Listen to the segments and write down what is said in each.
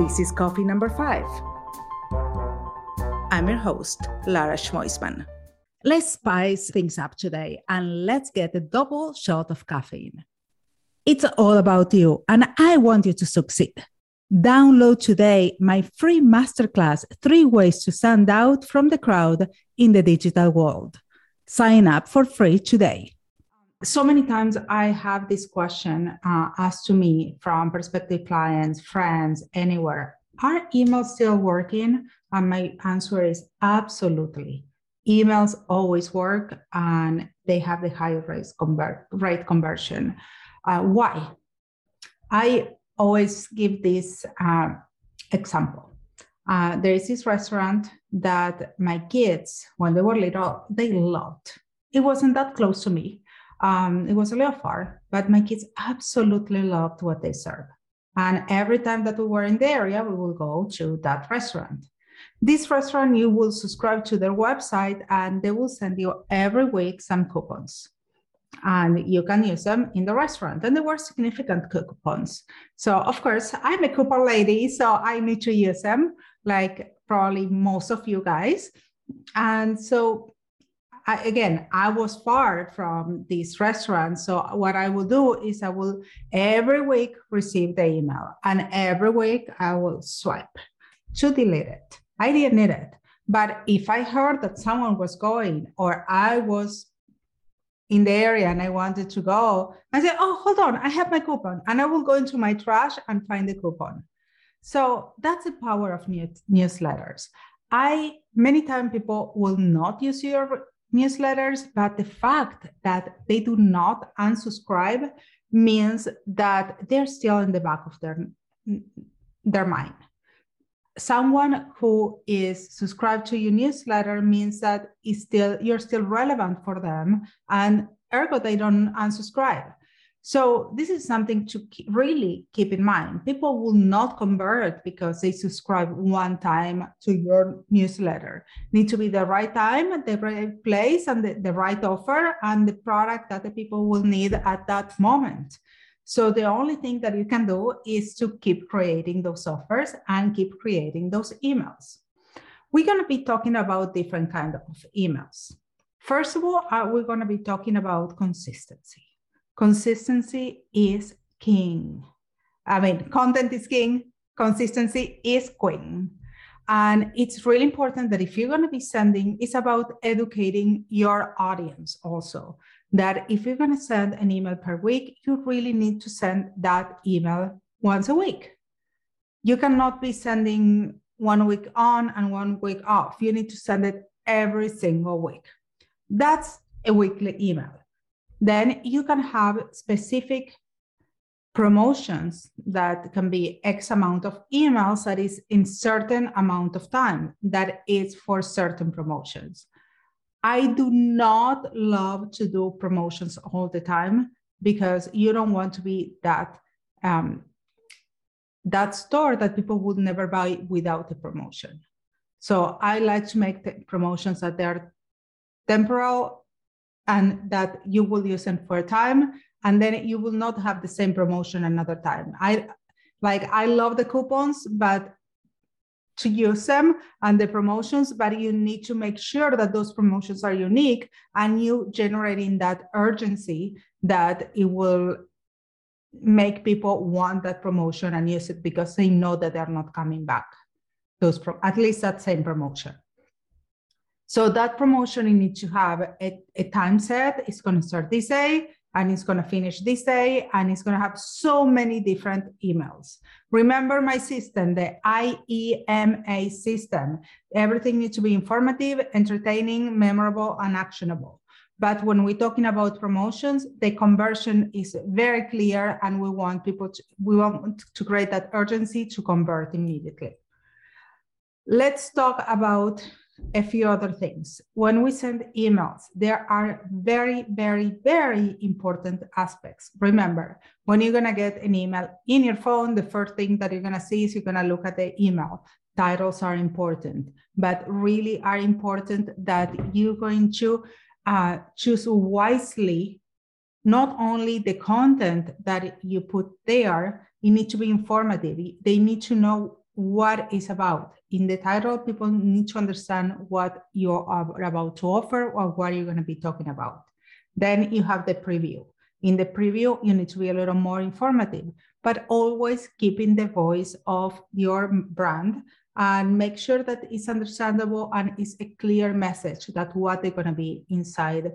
This is coffee number five. I'm your host, Lara Schmoisman. Let's spice things up today and let's get a double shot of caffeine. It's all about you, and I want you to succeed. Download today my free masterclass Three Ways to Stand Out from the Crowd in the Digital World. Sign up for free today. So many times I have this question uh, asked to me from prospective clients, friends, anywhere Are emails still working? And my answer is absolutely. Emails always work and they have the higher rate, rate conversion. Uh, why? I always give this uh, example. Uh, there is this restaurant that my kids, when they were little, they loved. It wasn't that close to me. Um, it was a little far, but my kids absolutely loved what they serve. And every time that we were in the area, we will go to that restaurant. This restaurant, you will subscribe to their website and they will send you every week some coupons. And you can use them in the restaurant. And there were significant coupons. So, of course, I'm a coupon lady, so I need to use them, like probably most of you guys. And so I, again, I was far from this restaurant. So what I will do is I will every week receive the email and every week I will swipe to delete it. I didn't need it. But if I heard that someone was going or I was in the area and I wanted to go, I said, oh, hold on, I have my coupon. And I will go into my trash and find the coupon. So that's the power of news- newsletters. I many times people will not use your newsletters, but the fact that they do not unsubscribe means that they're still in the back of their, their mind. Someone who is subscribed to your newsletter means that still you're still relevant for them, and ergo they don't unsubscribe. So this is something to really keep in mind. People will not convert because they subscribe one time to your newsletter. Need to be the right time, the right place, and the, the right offer, and the product that the people will need at that moment. So the only thing that you can do is to keep creating those offers and keep creating those emails. We're going to be talking about different kind of emails. First of all, uh, we're going to be talking about consistency consistency is king. I mean, content is king, consistency is queen. And it's really important that if you're going to be sending, it's about educating your audience also. That if you're going to send an email per week, you really need to send that email once a week. You cannot be sending one week on and one week off. You need to send it every single week. That's a weekly email then you can have specific promotions that can be x amount of emails that is in certain amount of time that is for certain promotions. I do not love to do promotions all the time because you don't want to be that um, that store that people would never buy without a promotion. So i like to make the promotions that they're temporal and that you will use them for a time and then you will not have the same promotion another time. I like i love the coupons but to use them and the promotions but you need to make sure that those promotions are unique and you generating that urgency that it will make people want that promotion and use it because they know that they're not coming back. Those pro- at least that same promotion so that promotion, you need to have a, a time set. It's going to start this day and it's going to finish this day and it's going to have so many different emails. Remember my system, the IEMA system. Everything needs to be informative, entertaining, memorable, and actionable. But when we're talking about promotions, the conversion is very clear and we want people to, we want to create that urgency to convert immediately. Let's talk about a few other things. When we send emails, there are very, very, very important aspects. Remember, when you're going to get an email in your phone, the first thing that you're going to see is you're going to look at the email. Titles are important, but really are important that you're going to uh, choose wisely not only the content that you put there, you need to be informative. They need to know what is about. In the title, people need to understand what you are about to offer or what you're going to be talking about. Then you have the preview. In the preview, you need to be a little more informative, but always keeping the voice of your brand and make sure that it's understandable and it's a clear message that what they're going to be inside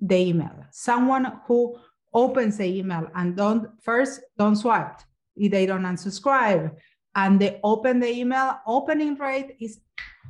the email. Someone who opens the email and don't first don't swipe, if they don't unsubscribe, and they open the email, opening rate is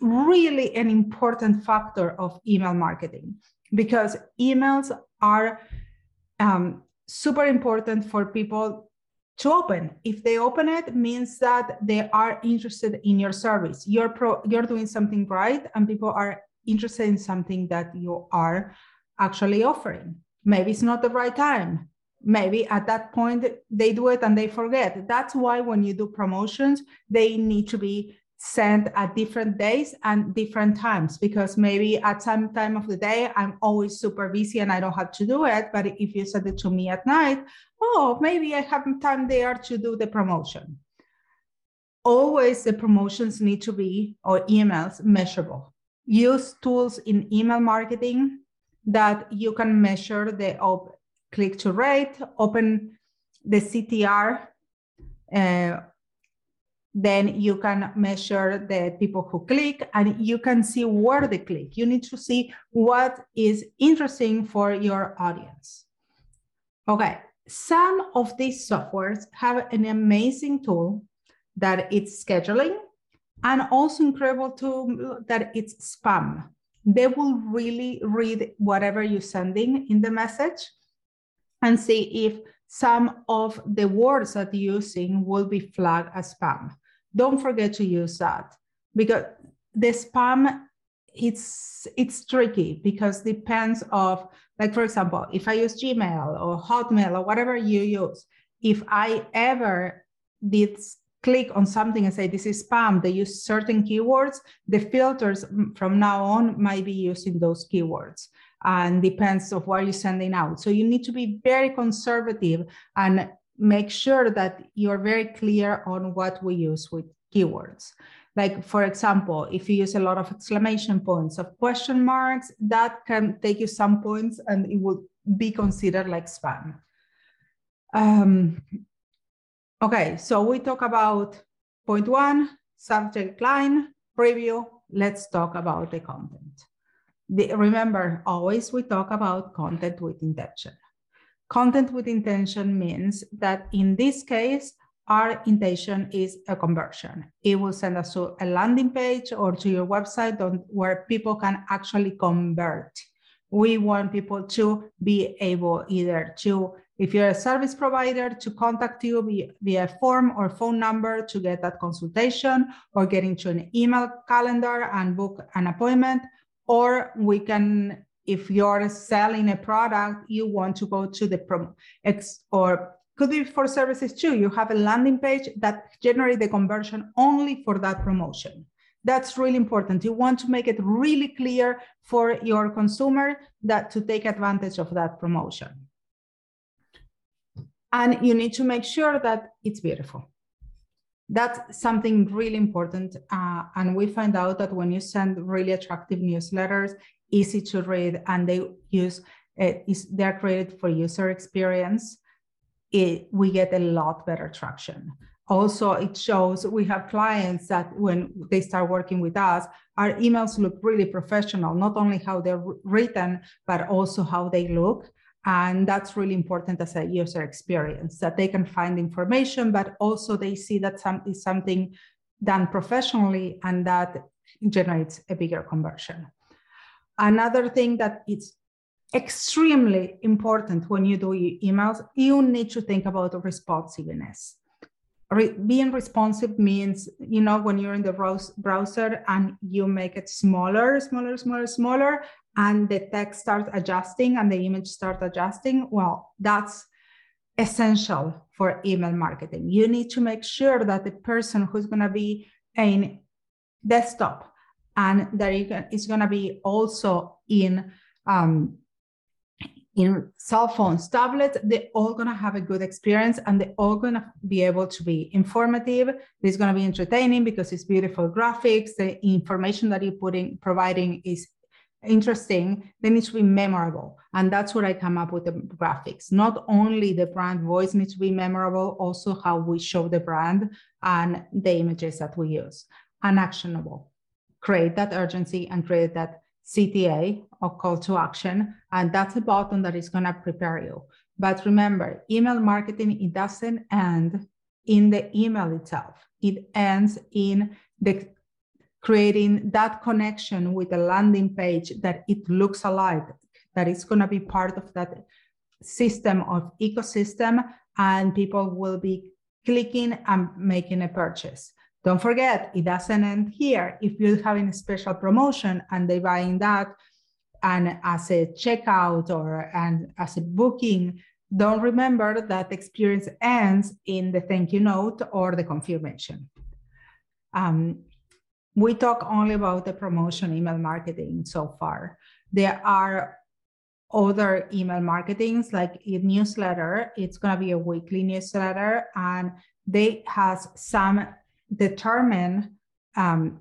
really an important factor of email marketing because emails are um, super important for people to open. If they open it, means that they are interested in your service. You're pro, you're doing something right, and people are interested in something that you are actually offering. Maybe it's not the right time. Maybe at that point they do it and they forget. That's why when you do promotions, they need to be sent at different days and different times because maybe at some time of the day I'm always super busy and I don't have to do it. But if you send it to me at night, oh, maybe I have time there to do the promotion. Always the promotions need to be or emails measurable. Use tools in email marketing that you can measure the click to rate, open the CTR. Uh, then you can measure the people who click and you can see where they click. You need to see what is interesting for your audience. Okay, some of these softwares have an amazing tool that it's scheduling and also incredible tool that it's spam. They will really read whatever you're sending in the message and see if some of the words that you're using will be flagged as spam. Don't forget to use that because the spam it's it's tricky because depends of like for example if i use gmail or hotmail or whatever you use if i ever did click on something and say this is spam they use certain keywords the filters from now on might be using those keywords and depends of what you're sending out so you need to be very conservative and make sure that you're very clear on what we use with keywords. Like, for example, if you use a lot of exclamation points of question marks, that can take you some points and it would be considered like spam. Um, okay, so we talk about point one, subject line, preview. Let's talk about the content. The, remember, always we talk about content with intention. Content with intention means that in this case, our intention is a conversion. It will send us to a landing page or to your website where people can actually convert. We want people to be able either to, if you're a service provider, to contact you via form or phone number to get that consultation or get into an email calendar and book an appointment. Or we can if you're selling a product, you want to go to the promo X or could be for services too. You have a landing page that generate the conversion only for that promotion. That's really important. You want to make it really clear for your consumer that to take advantage of that promotion. And you need to make sure that it's beautiful. That's something really important. Uh, and we find out that when you send really attractive newsletters, easy to read, and they use uh, is they're created for user experience, it, we get a lot better traction. Also, it shows we have clients that when they start working with us, our emails look really professional, not only how they're written, but also how they look. And that's really important as a user experience that they can find information, but also they see that some is something done professionally and that generates a bigger conversion. Another thing that is extremely important when you do emails, you need to think about responsiveness. Re- being responsive means, you know, when you're in the browser and you make it smaller, smaller, smaller, smaller, and the text starts adjusting and the image starts adjusting. Well, that's essential for email marketing. You need to make sure that the person who's going to be in desktop and that is going to be also in um, in cell phones, tablets, they're all going to have a good experience and they're all going to be able to be informative. It's going to be entertaining because it's beautiful graphics. The information that you're putting, providing is interesting. They need to be memorable. And that's where I come up with the graphics. Not only the brand voice needs to be memorable, also how we show the brand and the images that we use and actionable. Create that urgency and create that CTA or call to action. And that's a button that is going to prepare you. But remember, email marketing, it doesn't end in the email itself. It ends in the creating that connection with a landing page that it looks alike, that it's going to be part of that system of ecosystem and people will be clicking and making a purchase. Don't forget, it doesn't end here. If you're having a special promotion and they're buying that and as a checkout or and as a booking, don't remember that experience ends in the thank you note or the confirmation. Um, we talk only about the promotion email marketing so far. There are other email marketings like a newsletter. It's going to be a weekly newsletter and they has some determined um,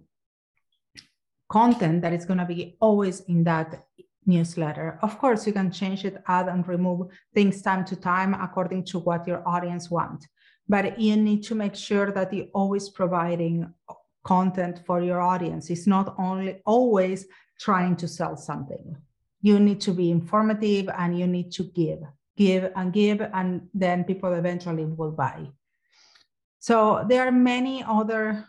content that is going to be always in that newsletter. Of course, you can change it, add and remove things time to time according to what your audience want. But you need to make sure that you're always providing content for your audience. It's not only always trying to sell something. You need to be informative and you need to give, give and give, and then people eventually will buy. So there are many other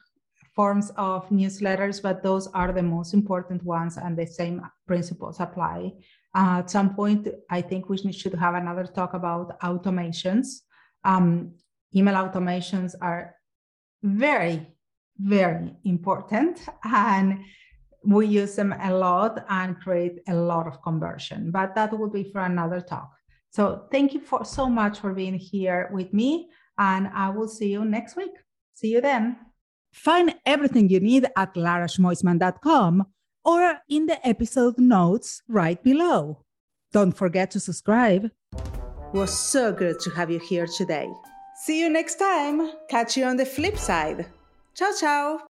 forms of newsletters, but those are the most important ones, and the same principles apply. Uh, at some point, I think we should have another talk about automations. Um, email automations are very very important and we use them a lot and create a lot of conversion but that will be for another talk. So thank you for so much for being here with me and i will see you next week. See you then. Find everything you need at laraschmoisman.com or in the episode notes right below. Don't forget to subscribe. It was so good to have you here today. See you next time. Catch you on the flip side Tchau, tchau!